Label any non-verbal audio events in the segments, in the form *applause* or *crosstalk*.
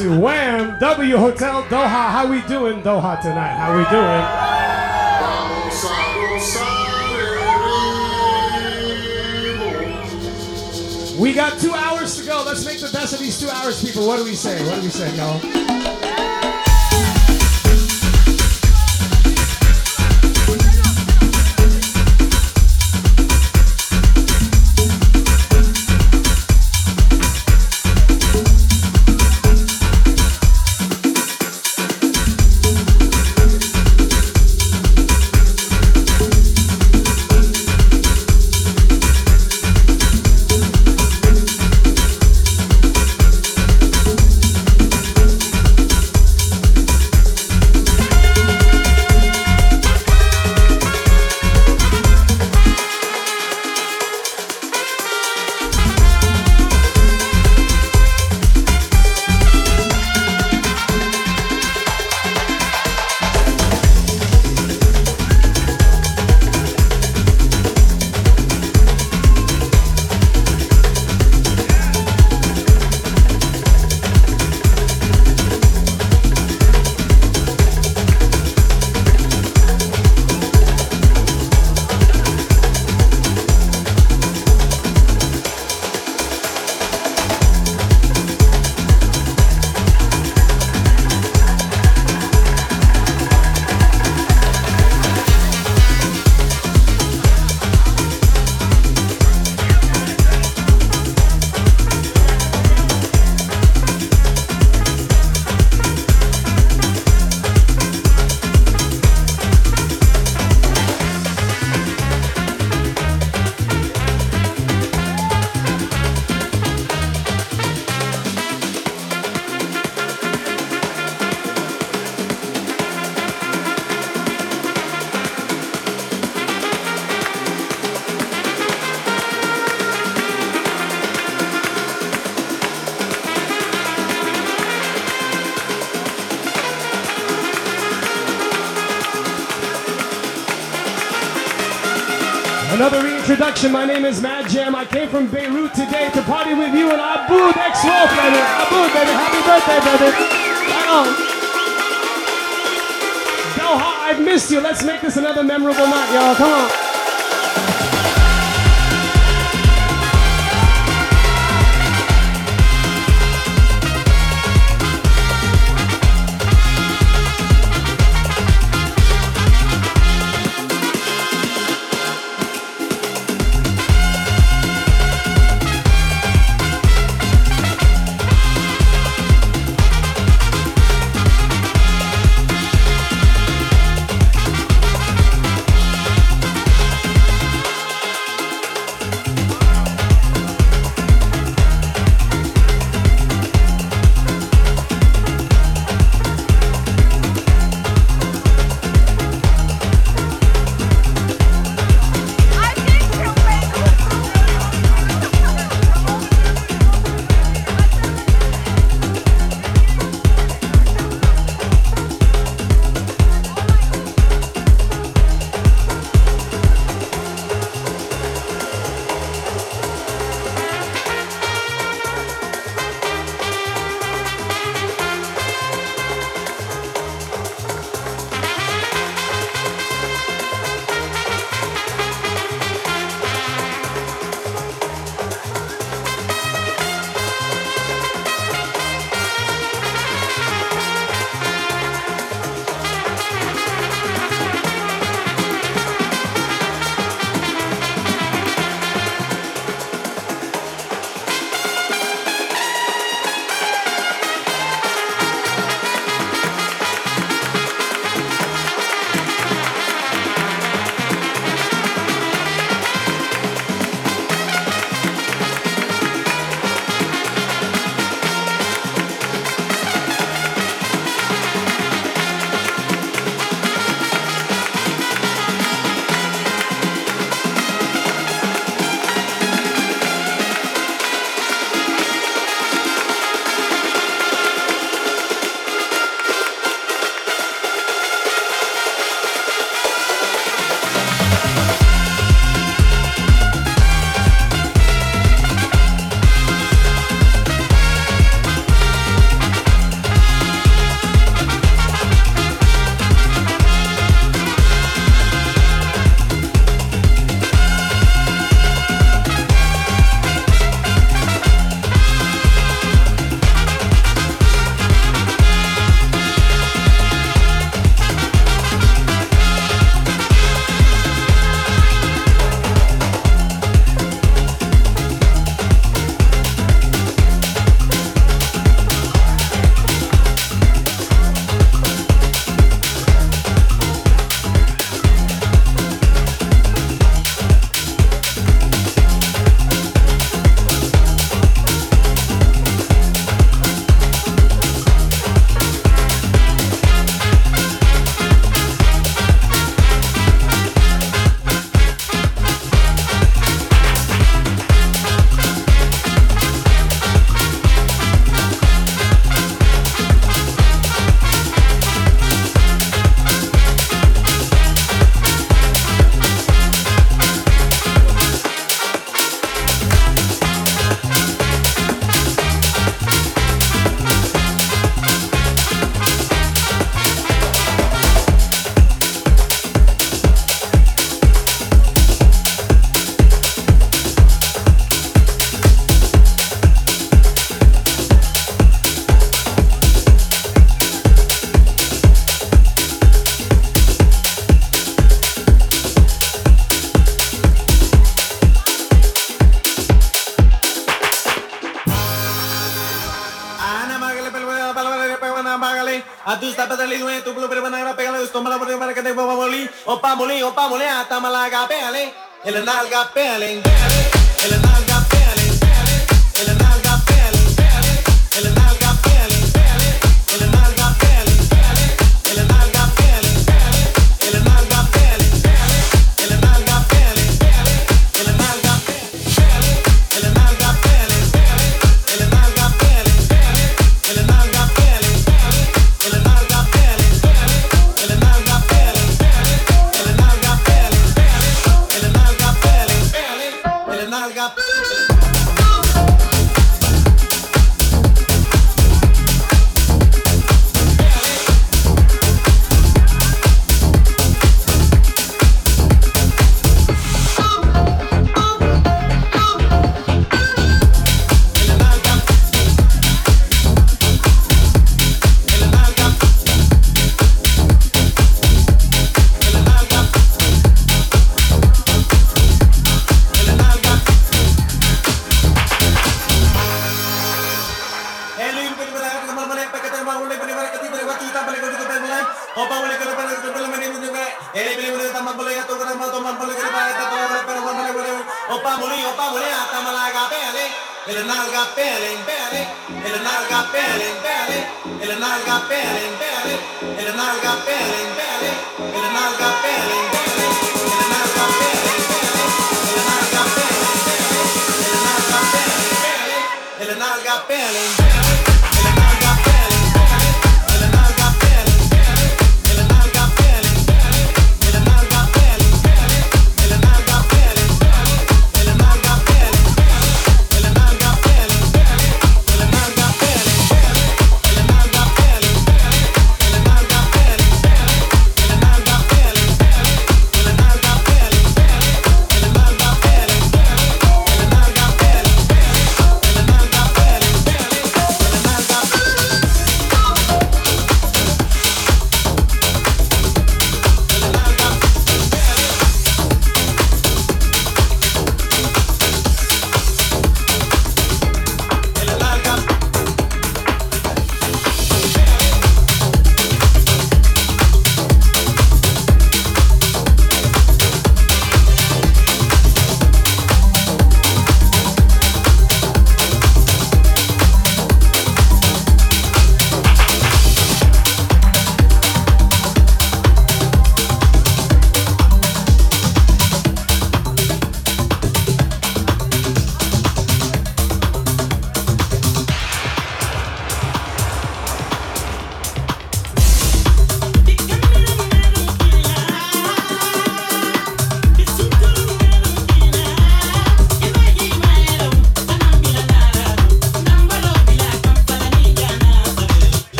two. Wahm! W Hotel Doha. How we doing, Doha tonight? How we doing? We got two hours to go. Let's make the best of these two hours, people. What do we say? What do we say, y'all? My name is maDJam. I came from Beirut today to party with you and Aboud X Wolf, baby. Aboud, baby. Happy birthday, baby. Right on. Doha, I've missed you. Let's make this another memorable night, y'all. Come on. larga pele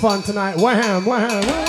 fun tonight? Wham, wham, wham.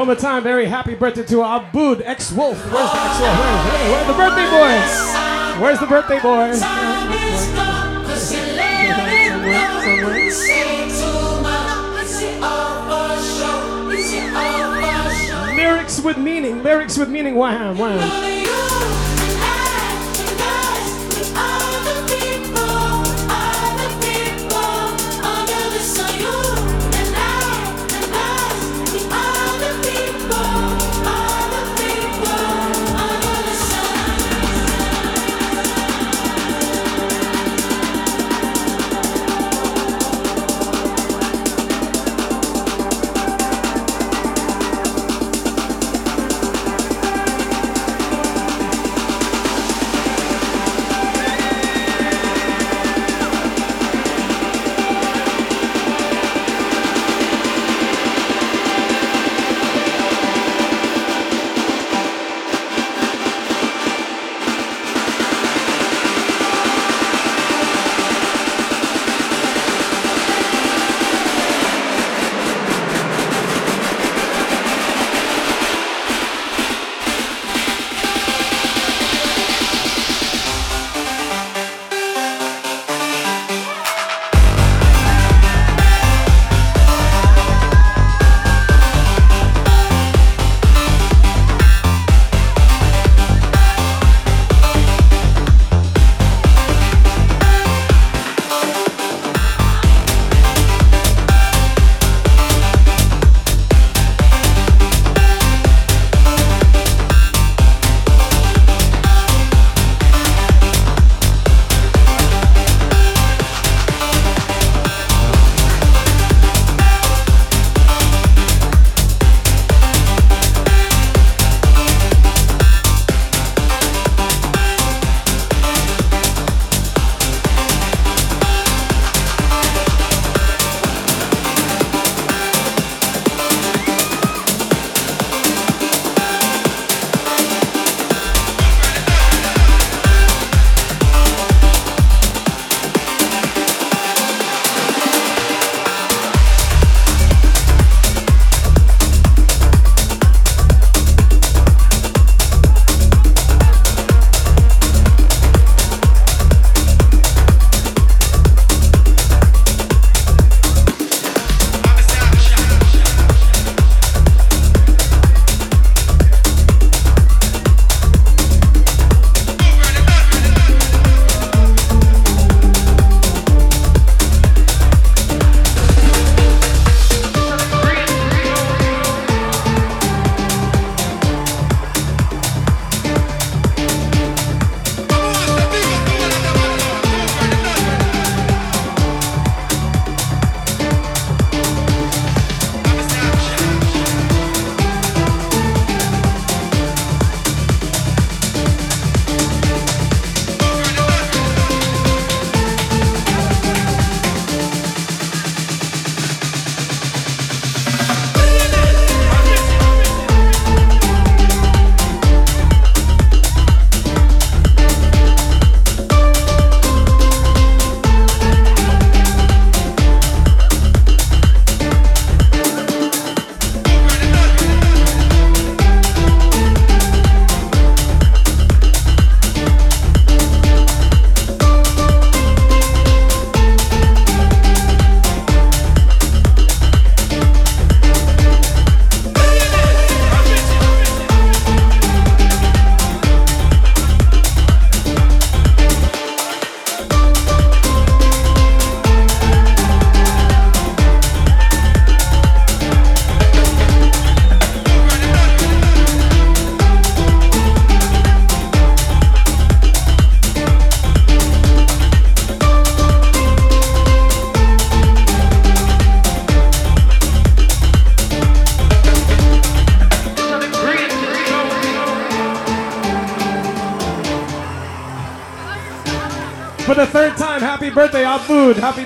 One more time, very happy birthday to Aboud, ex-wolf. Where's the ex-wolf? Where, where's the birthday boy? Where's the birthday boy? Lyrics with meaning, lyrics with meaning, wham, wham.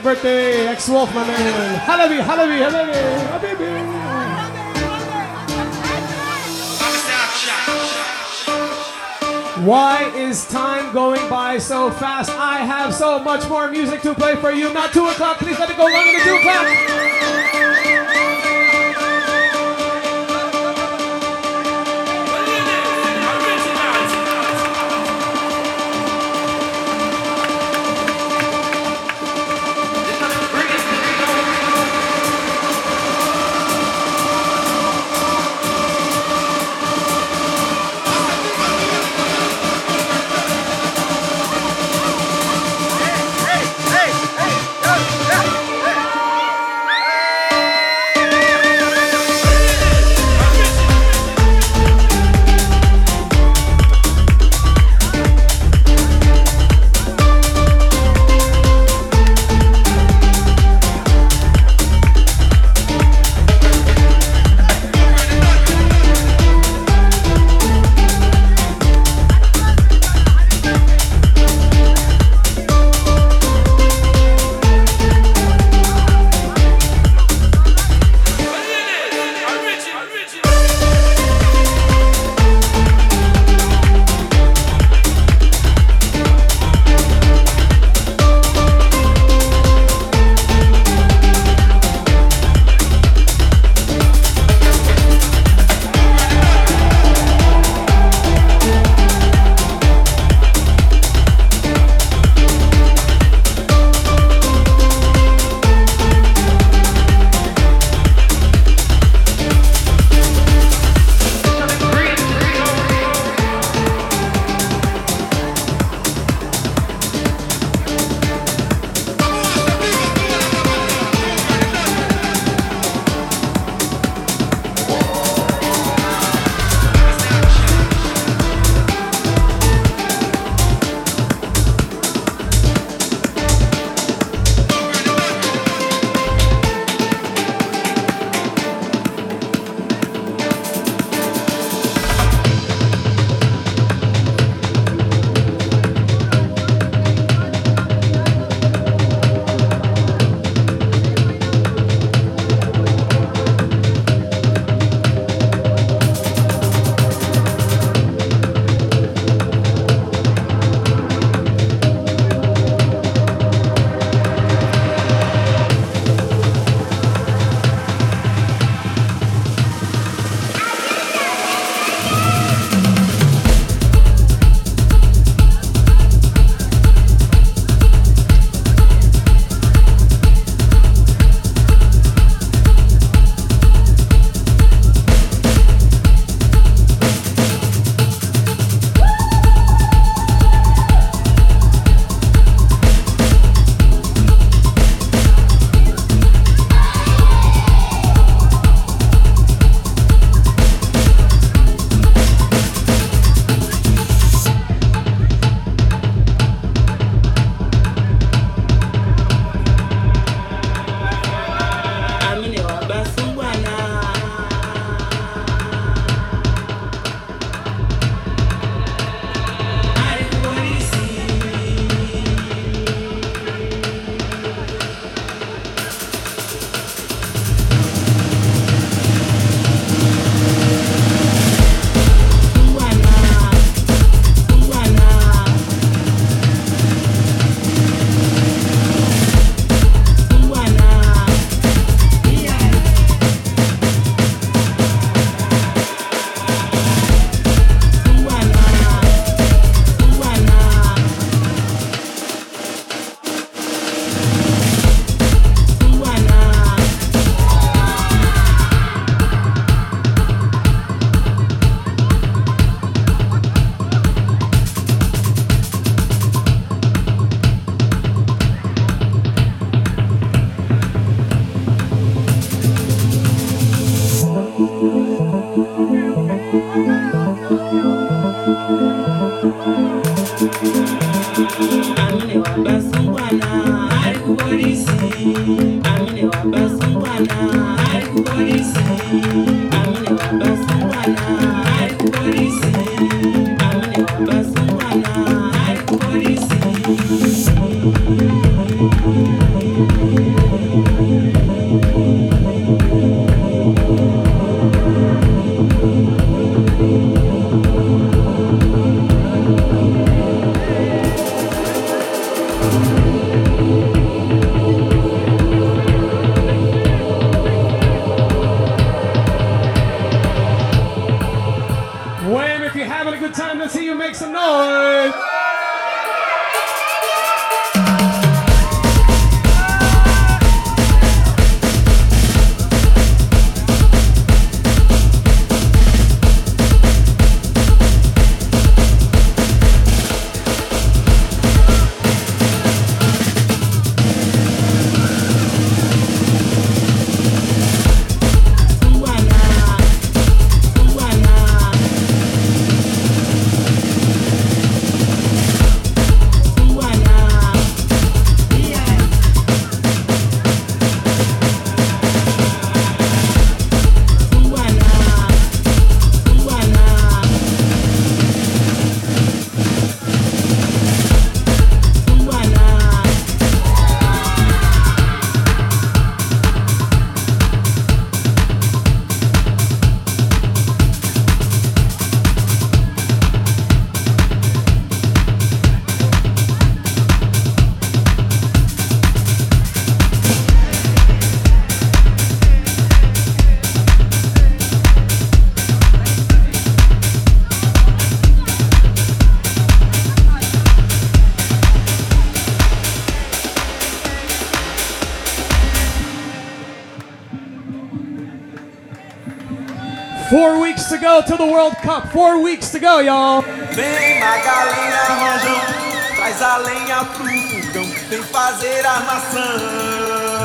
Birthday, ex-wolf, my man. Halabi, halabi, halabi, habibi. Why is time going by so fast? I have so much more music to play for you. Not 2 o'clock. Please let it go longer than 2 o'clock. go to the World Cup. Four weeks to go, y'all. Vem Magalhães traz a lenha pro fogão, vem fazer.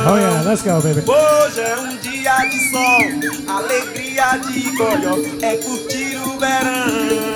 Oh yeah, let's go, baby. Hoje é um dia de sol, alegria de goió, é curtir o verão.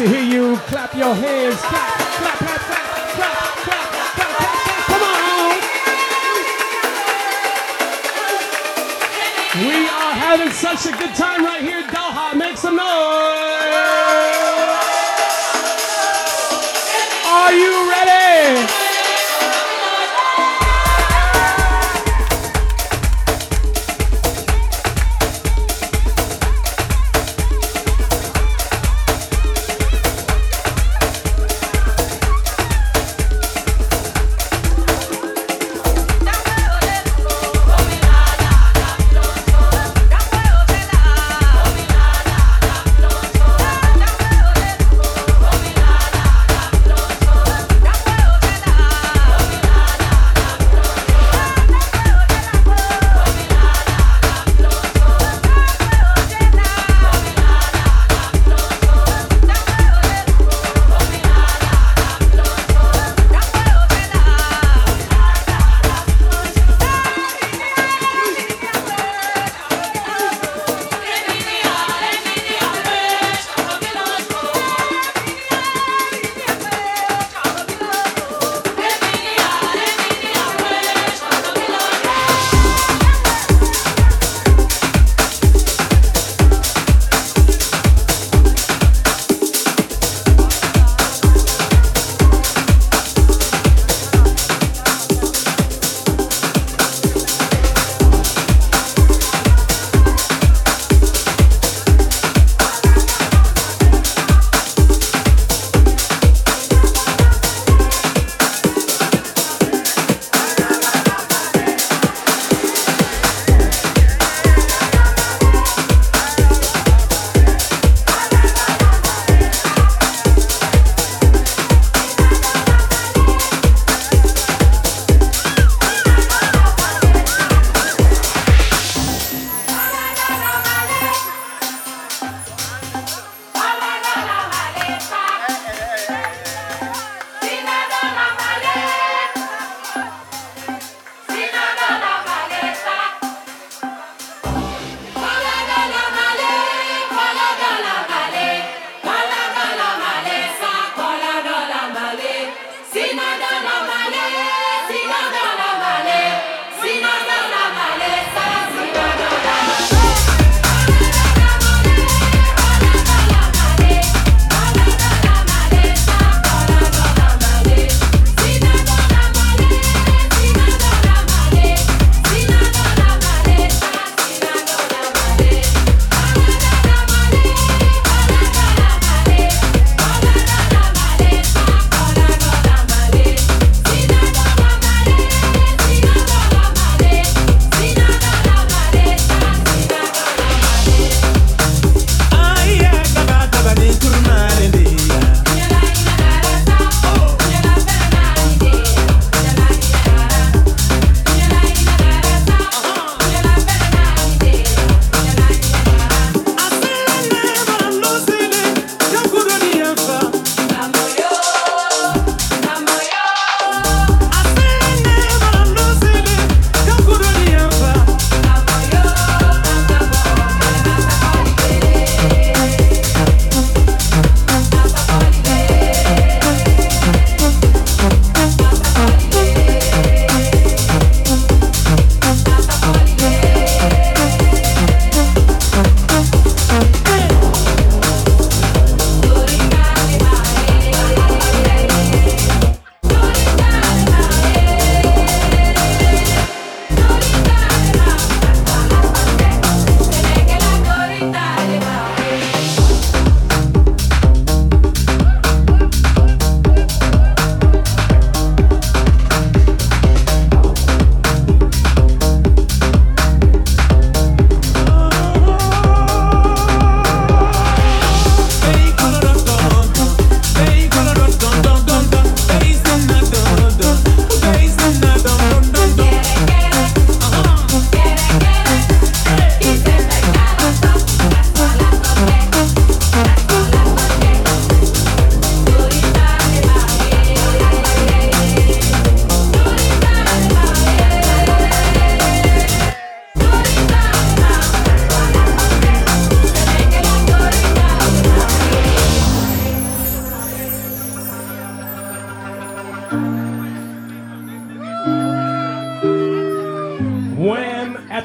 To hear you clap your hands. Clap, clap, clap, clap, clap, clap, clap, clap, clap. Come on. We are having such a good time right here, Doha. Make some noise. Are you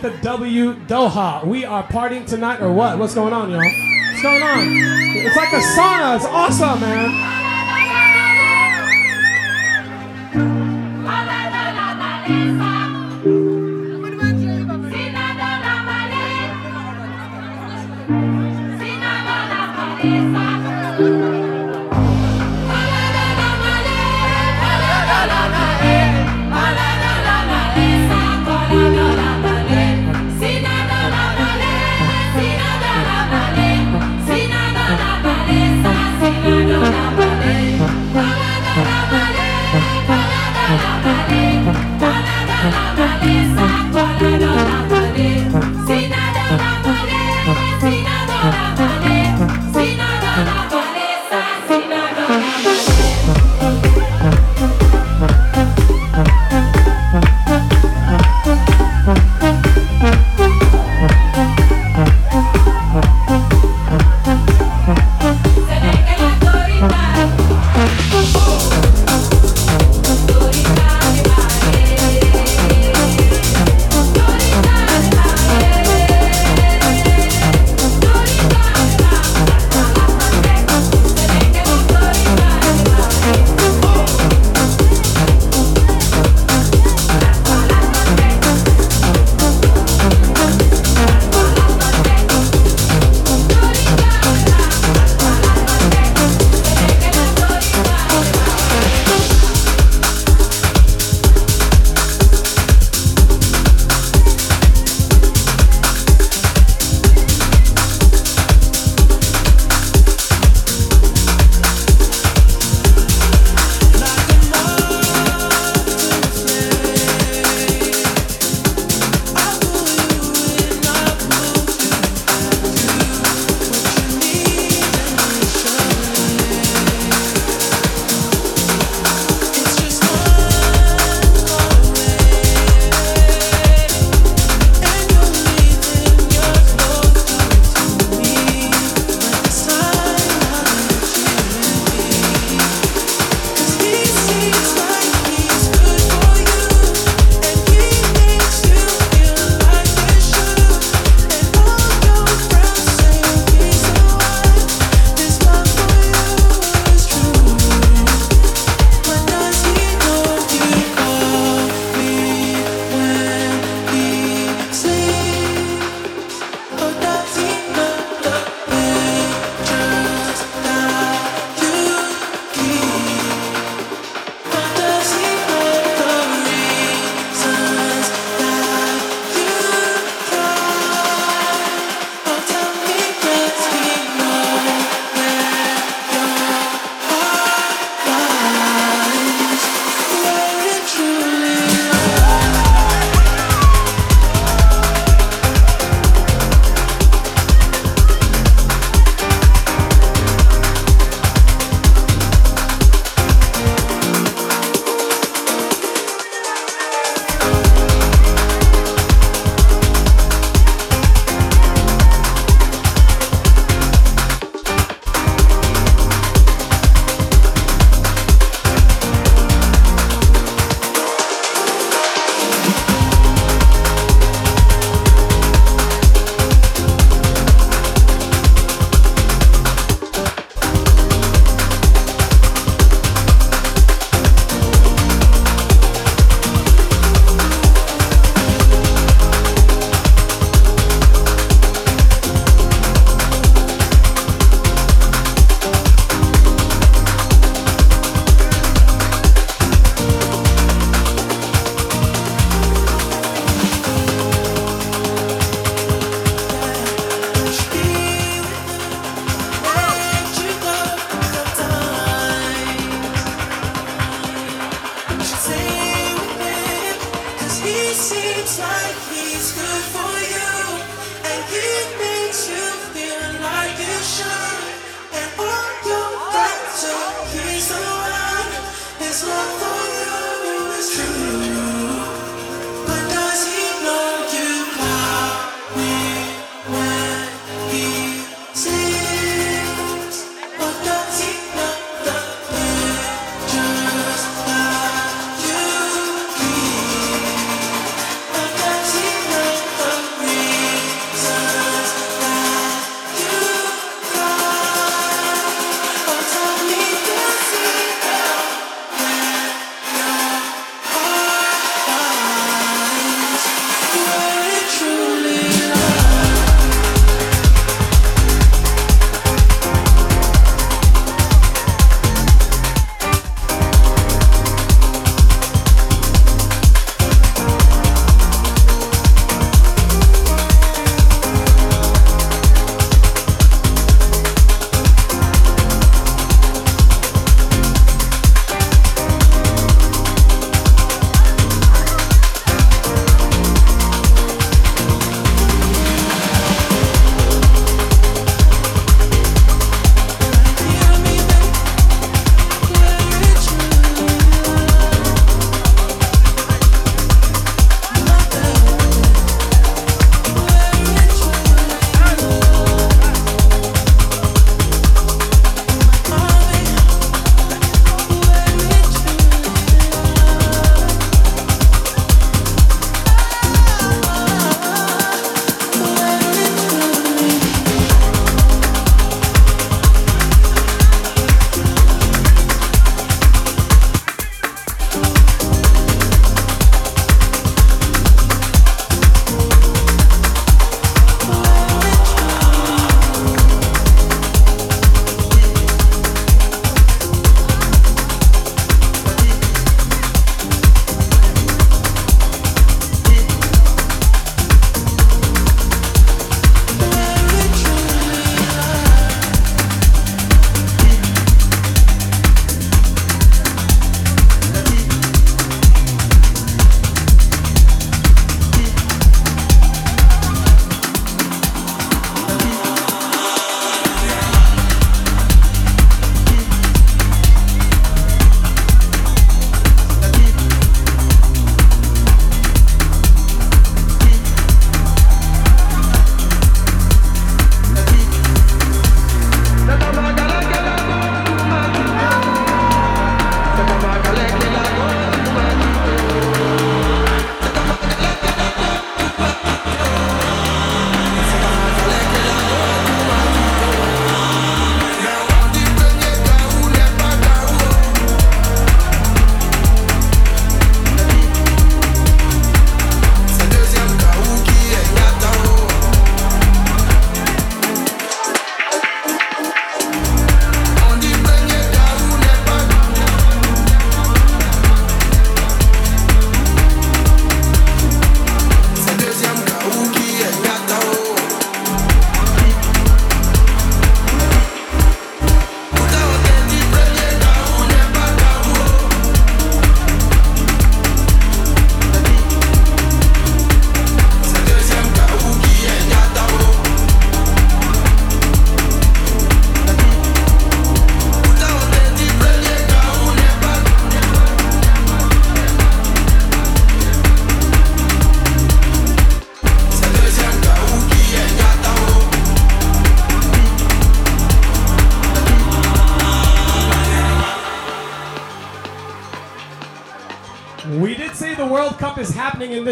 the W Doha. We are partying tonight or what? What's going on, y'all? What's going on? It's like a sauna. It's awesome, man.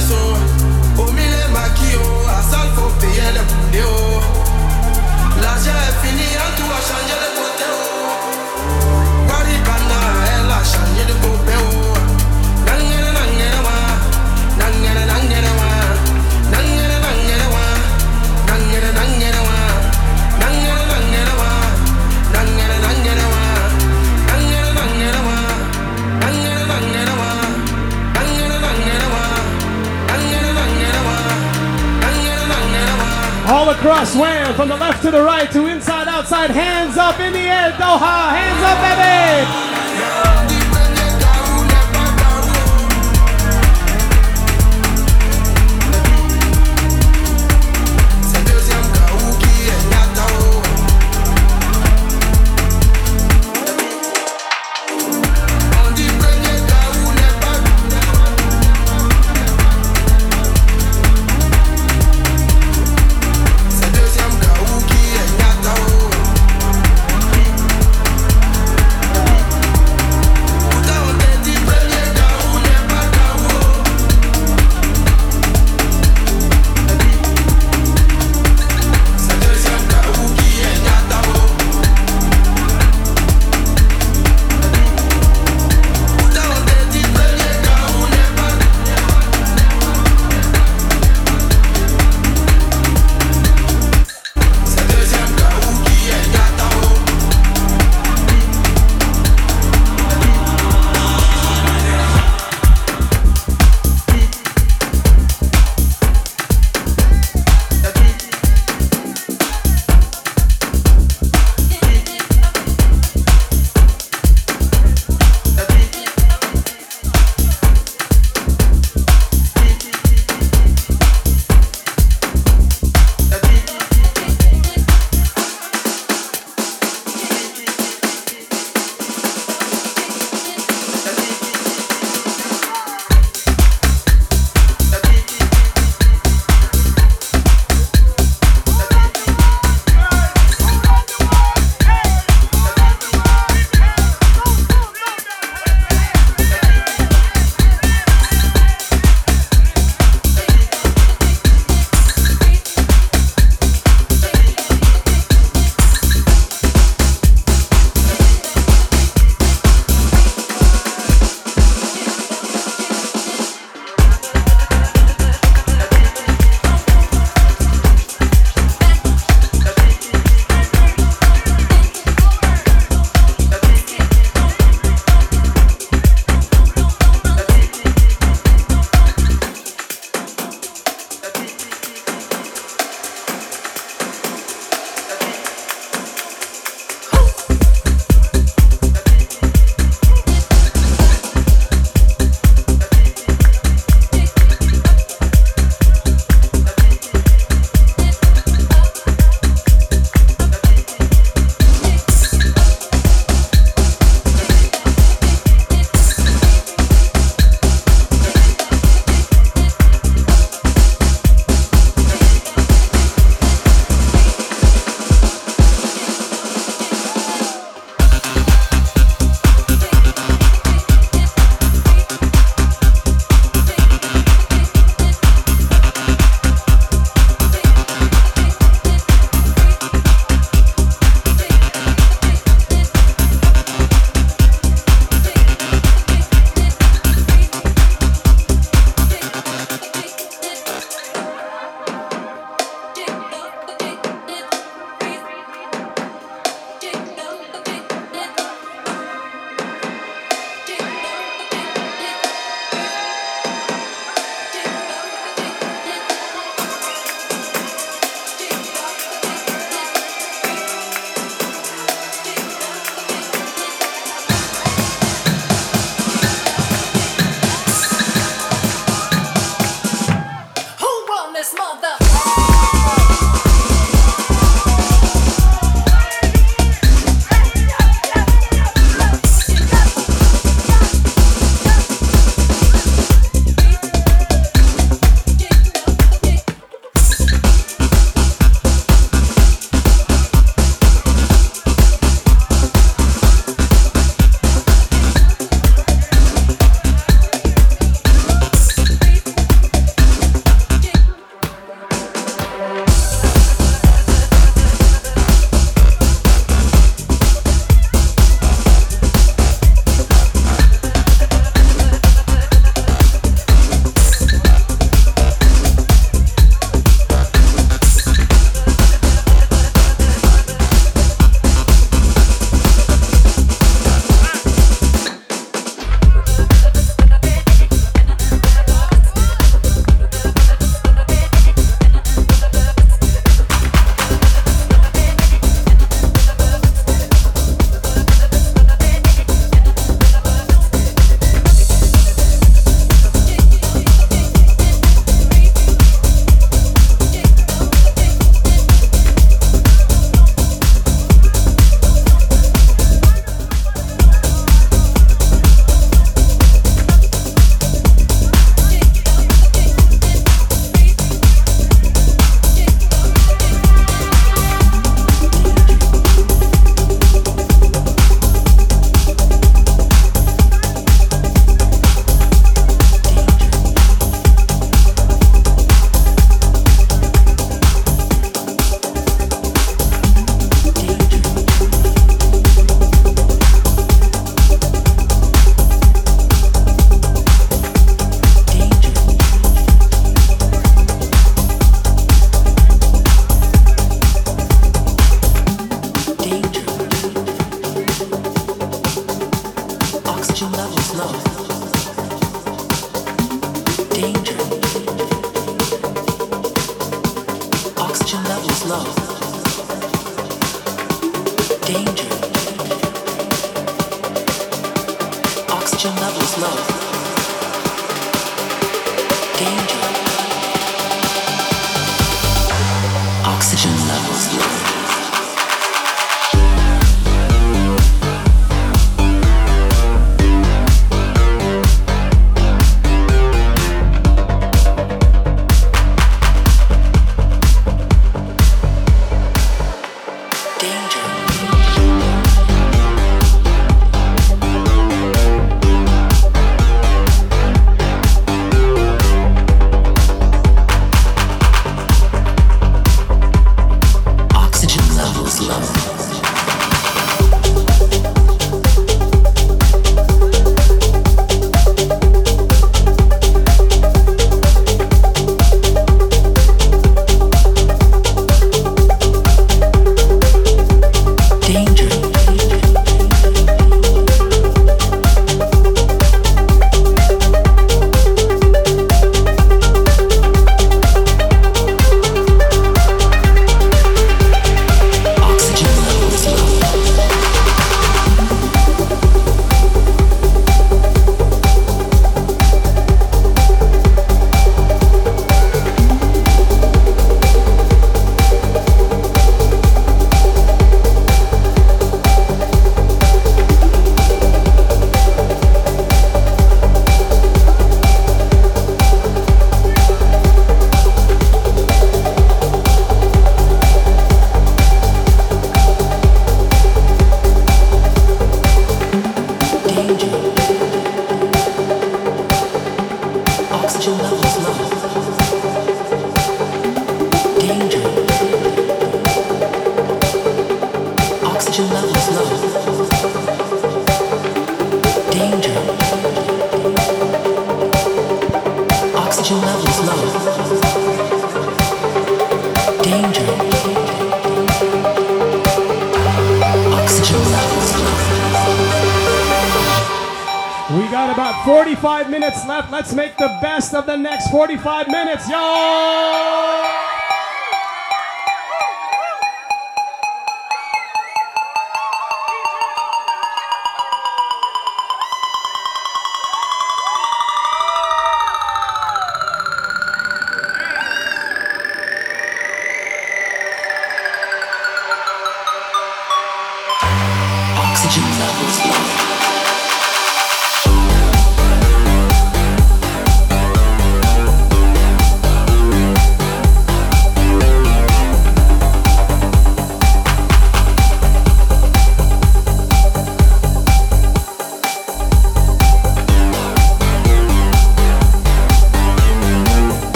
So. across Wahm from the left to the right to inside outside. Hands up in the air Doha. Hands up baby.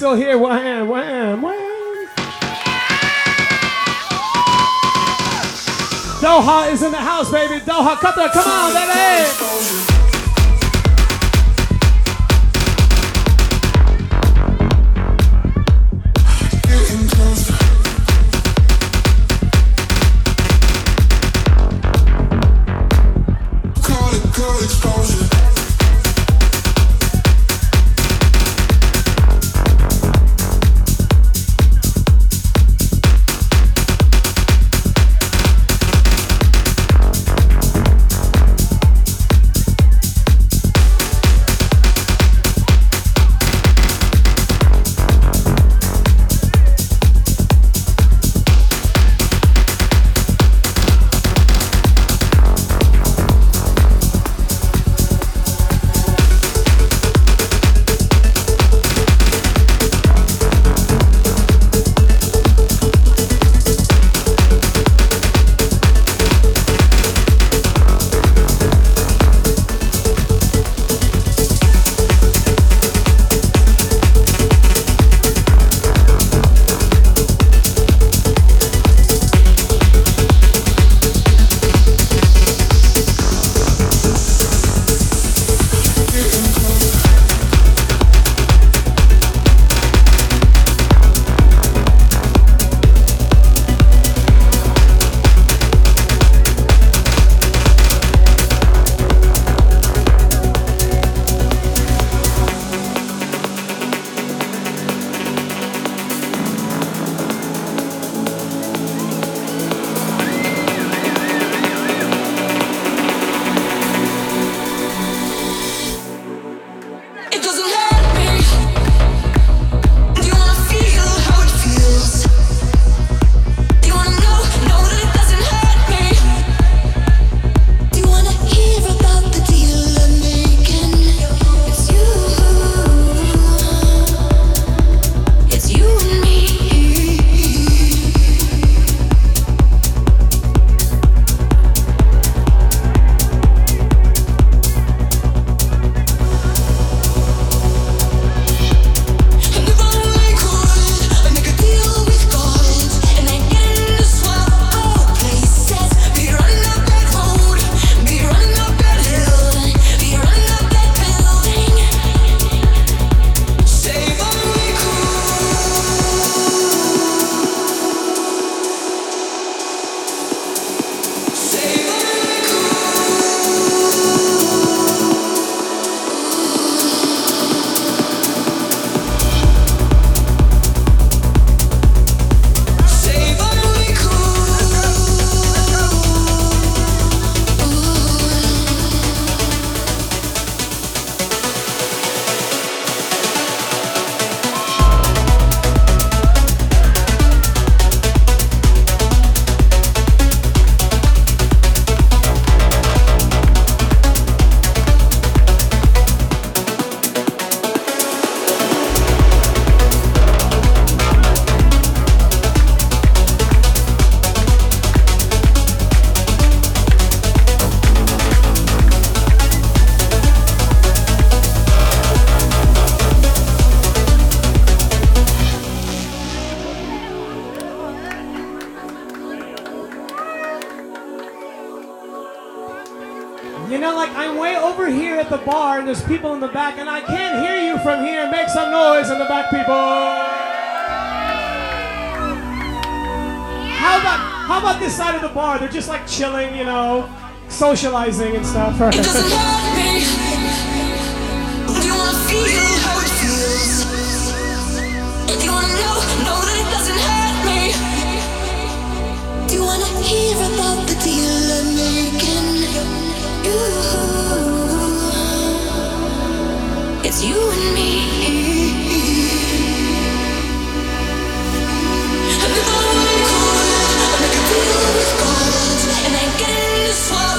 still here. Wahm, Wahm, Wahm. Doha is in the house, baby. Doha Qatar, come on, baby. just like chilling, you know, socializing and stuff. *laughs* It doesn't hurt me. Feel feels. If you wanna know, know that it doesn't hurt me. Do you wanna hear about the deal I'm making? You. It's you and me. That's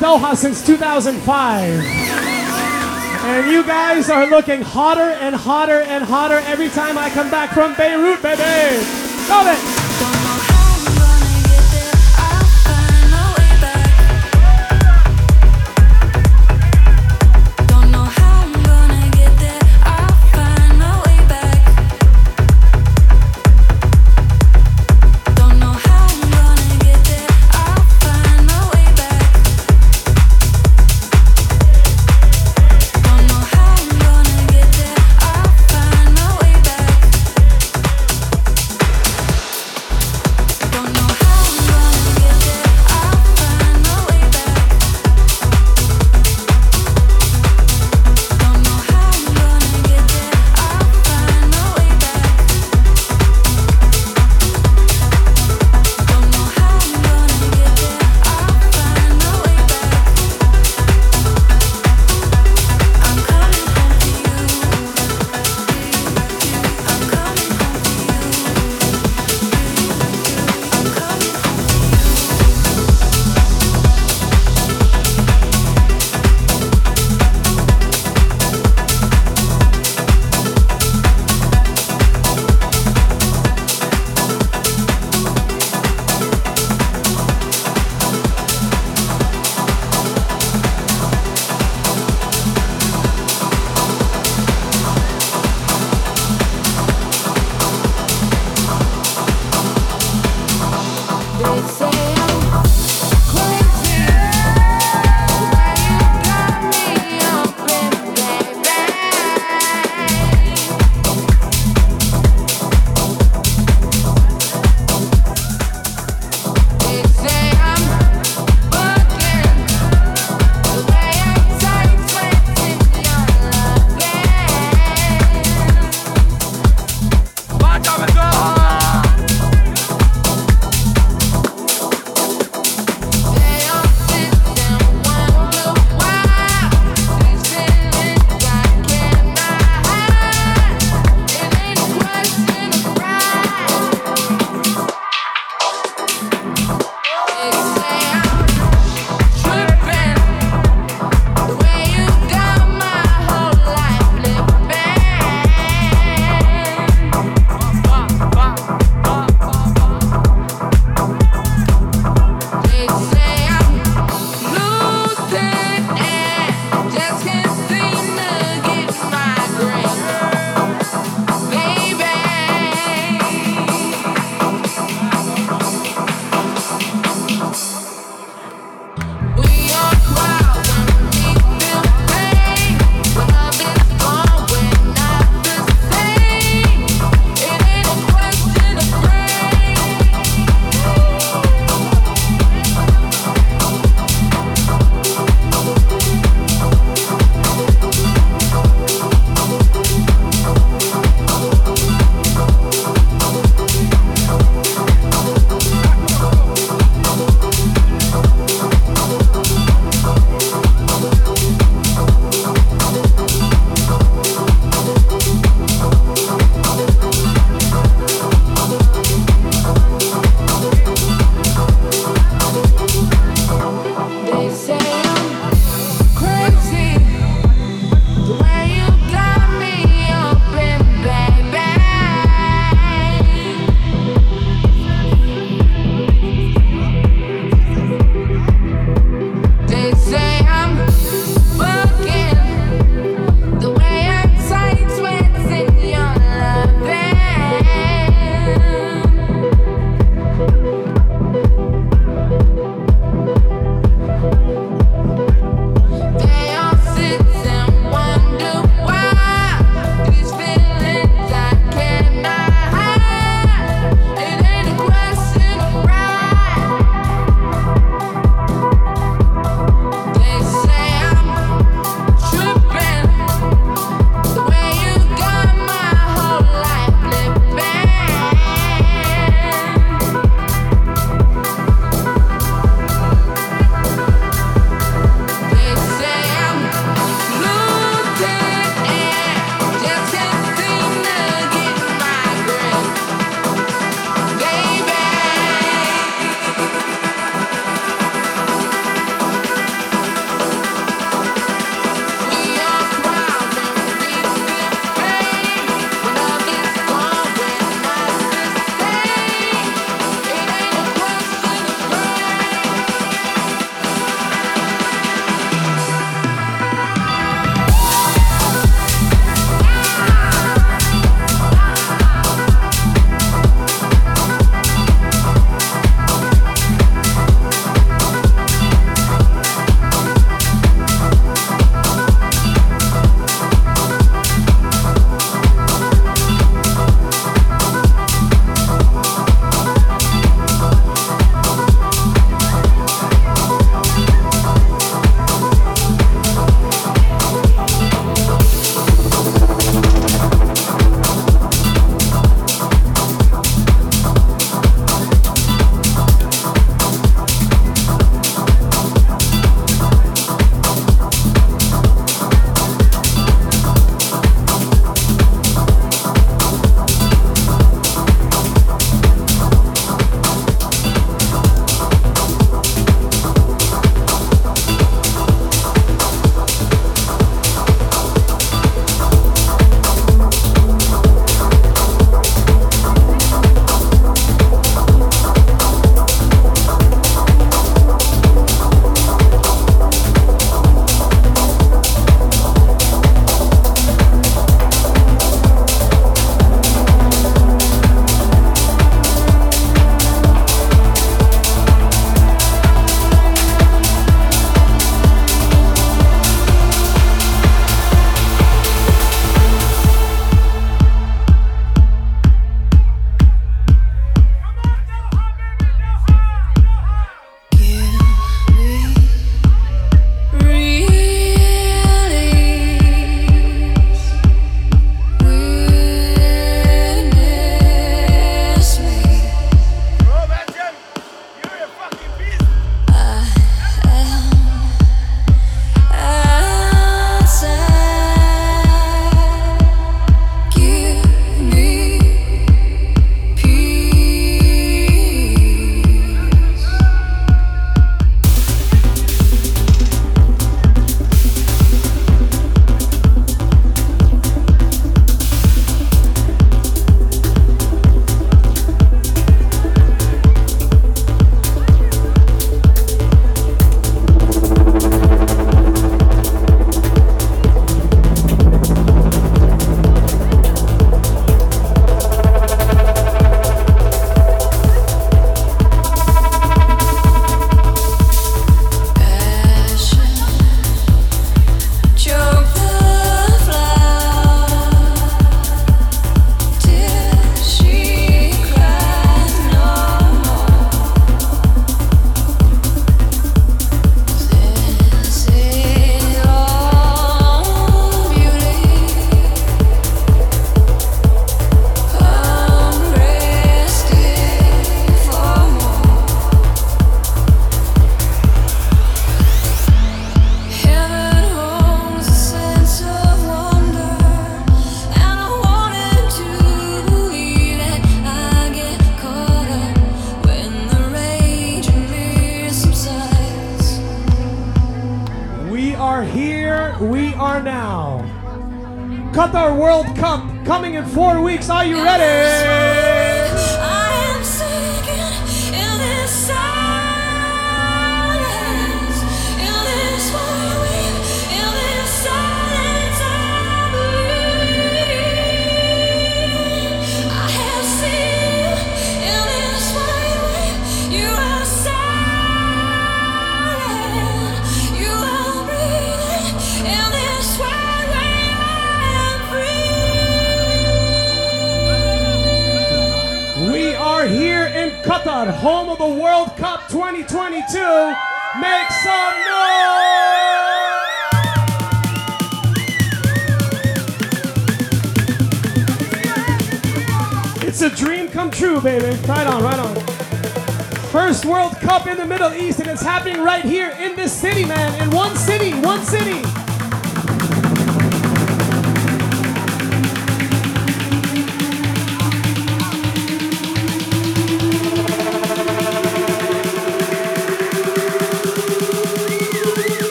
Doha since 2005. And you guys are looking hotter and hotter and hotter every time I come back from Beirut, baby. Love it.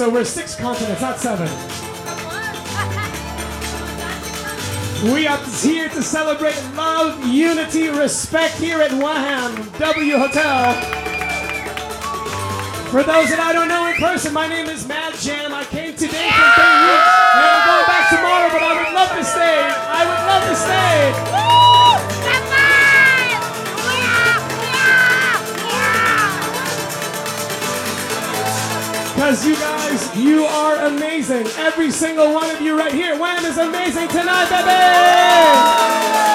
So we're six continents, not seven. We are here to celebrate love, unity, respect here at Wahm W Hotel. For those that I don't know in person, my name is maDJam. I came today from Beirut, and I'm going back tomorrow. But I would love to stay. I would love to stay. Because you you are amazing. Every single one of you right here. Wahm is amazing tonight, baby!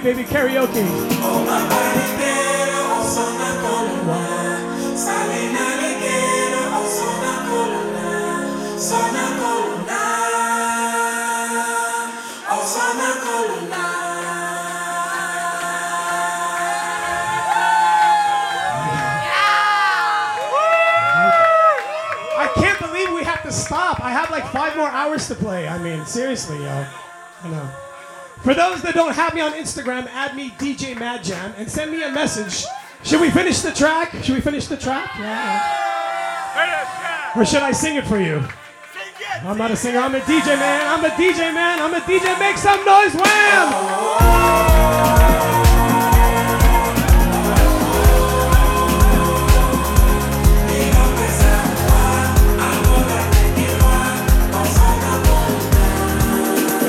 Baby, karaoke. Don't have me on Instagram, add me DJ maDJam and send me a message. Should we finish the track? Should we finish the track? Yeah. yeah. Or should I sing it for you? I'm not a singer. I'm a DJ man. I'm a DJ man. I'm a DJ. Make some noise, Wahm!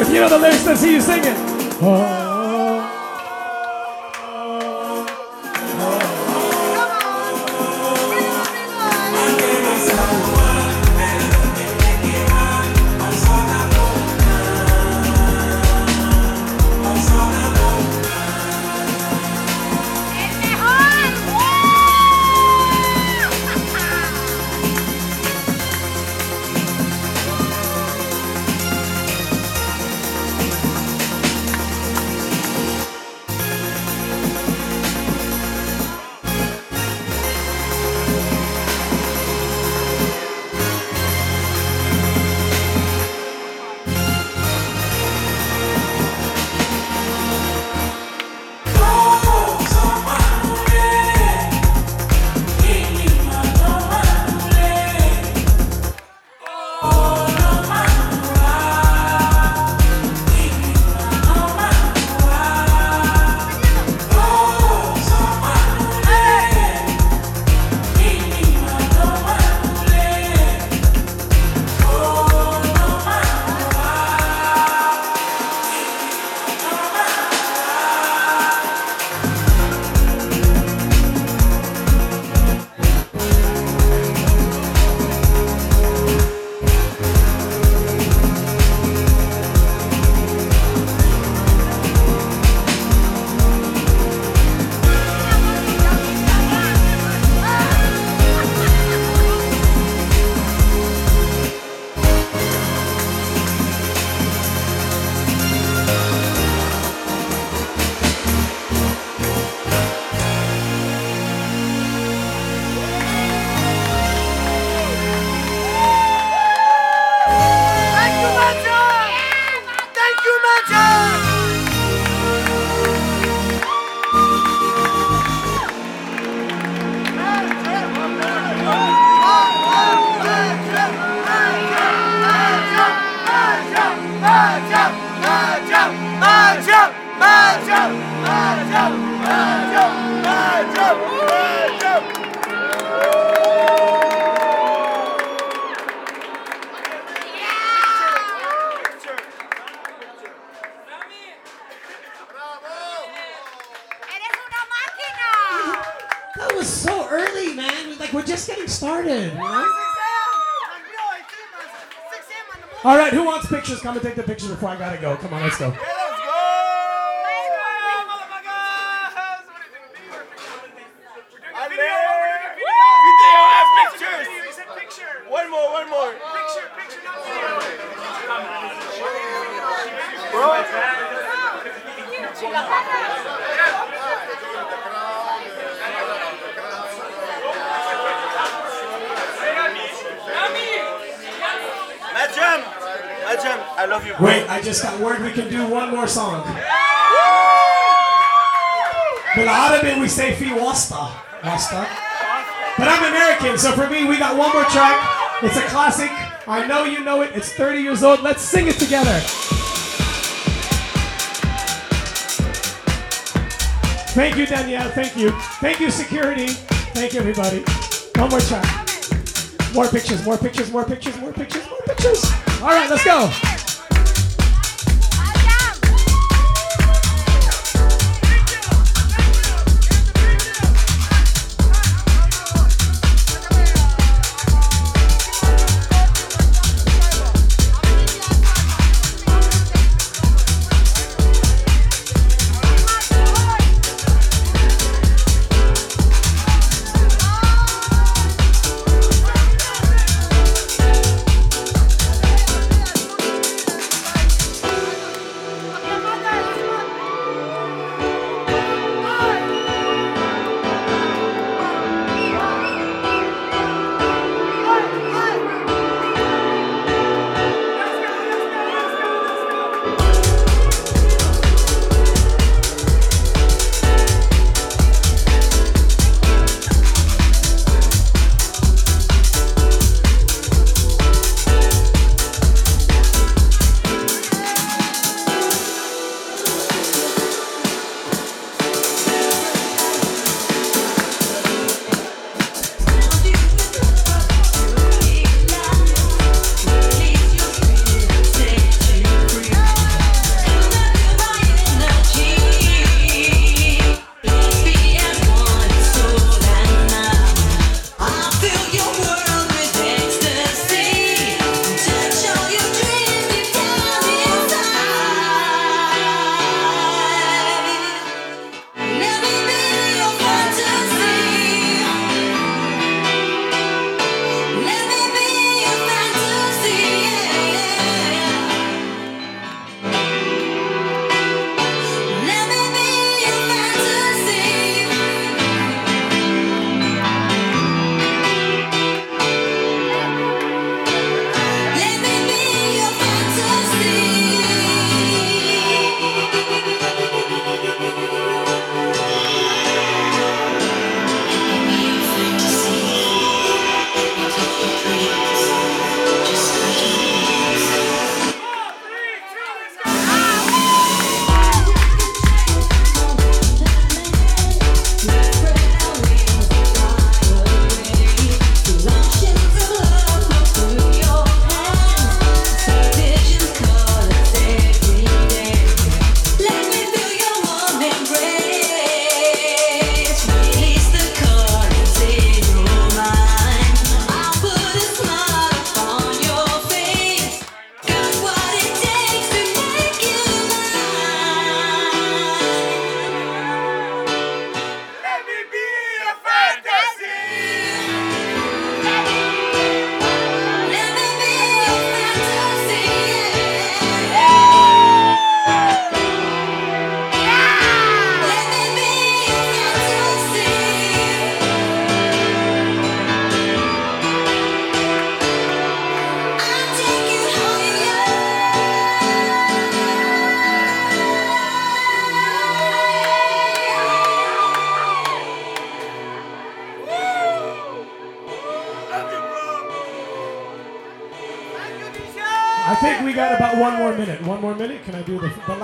If you know the lyrics, let's see you sing it. That pictures? Come and take the pictures before I gotta go. Come on, let's go. One more, one more. maDJam, maDJam, I love you. bro. Wait, I just got word we can do one more song. But Arabic we say fi wasta. Wasta. But I'm American, so for me we got one more track. It's a classic. I know you know it. It's 30 years old. Let's sing it together. Thank you, Danielle. Thank you. Thank you, security. Thank you, everybody. One more track. More pictures, more pictures, more pictures, more pictures, more pictures. All right, let's go.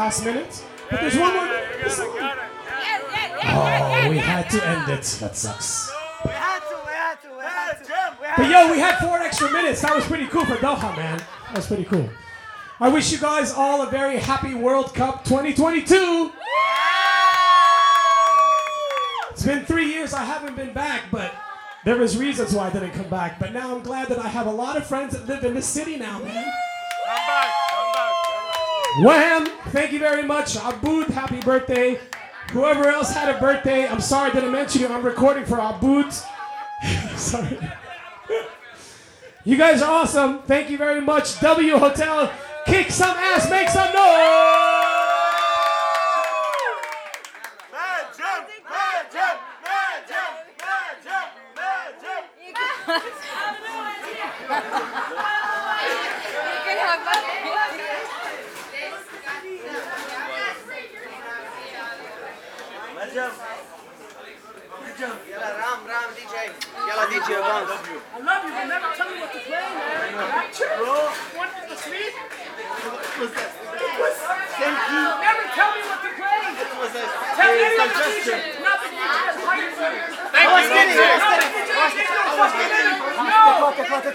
Last minute? But there's one more. There's one- Oh, we had to end it. That sucks. We had to, we had to, we had to. But yo, we had four extra minutes. That was pretty cool for Doha, man. That was pretty cool. I wish you guys all a very happy World Cup 2022. It's been three years I haven't been back, but there was reasons why I didn't come back. But now I'm glad that I have a lot of friends that live in this city now, man. Come back, come back, come back. Wahm! Thank you very much. Aboud, happy birthday. Whoever else had a birthday, I'm sorry I didn't mention you. I'm recording for Aboud. *laughs* sorry. You guys are awesome. Thank you very much. W Hotel, kick some ass, make some noise.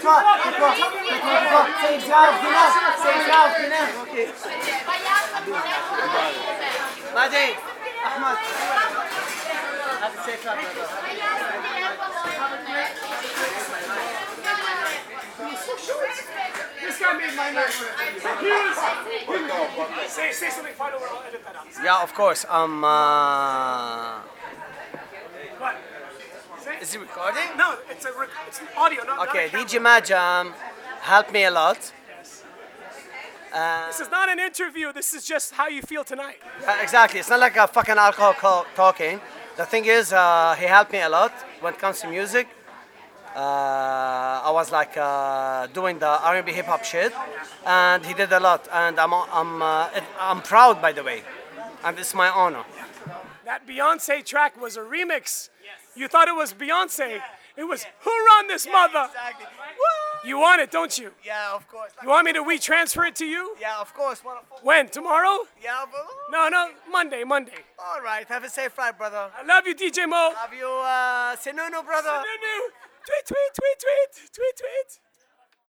Tais-toi, tais-toi, tais-toi, tais-toi, tais-toi, tais-toi. C'est grave, Dina. C'est grave, Dina. Ok. بعدين احمد هذا السيف لا This guy made my night. He's, say, say something final word. I'll edit that out. Yeah, of course. Um, uh, What? Say- is it recording? No, it's a rec- it's an audio, not, Okay, not a. DJ maDJam helped me a lot. Uh, This is not an interview. This is just how you feel tonight. Yeah, exactly. It's not like a fucking alcohol co- talking. The thing is, uh, he helped me a lot when it comes to music. Uh, I was like uh, doing the R&B hip hop shit, and he did a lot. And I'm I'm uh, it, I'm proud, by the way, and it's my honor. That Beyonce track was a remix. You thought it was Beyonce. It was Who Run This Mother. Exactly. You want it, don't you? Yeah, of course. You want me to retransfer it to you? Yeah, of course. When? Tomorrow? Yeah, but, No, no, Monday, Monday. all right. Have a safe flight, brother. I love you, DJ Mo. Love you, uh, Senunu, brother. Tweet, tweet, tweet, tweet, tweet, tweet.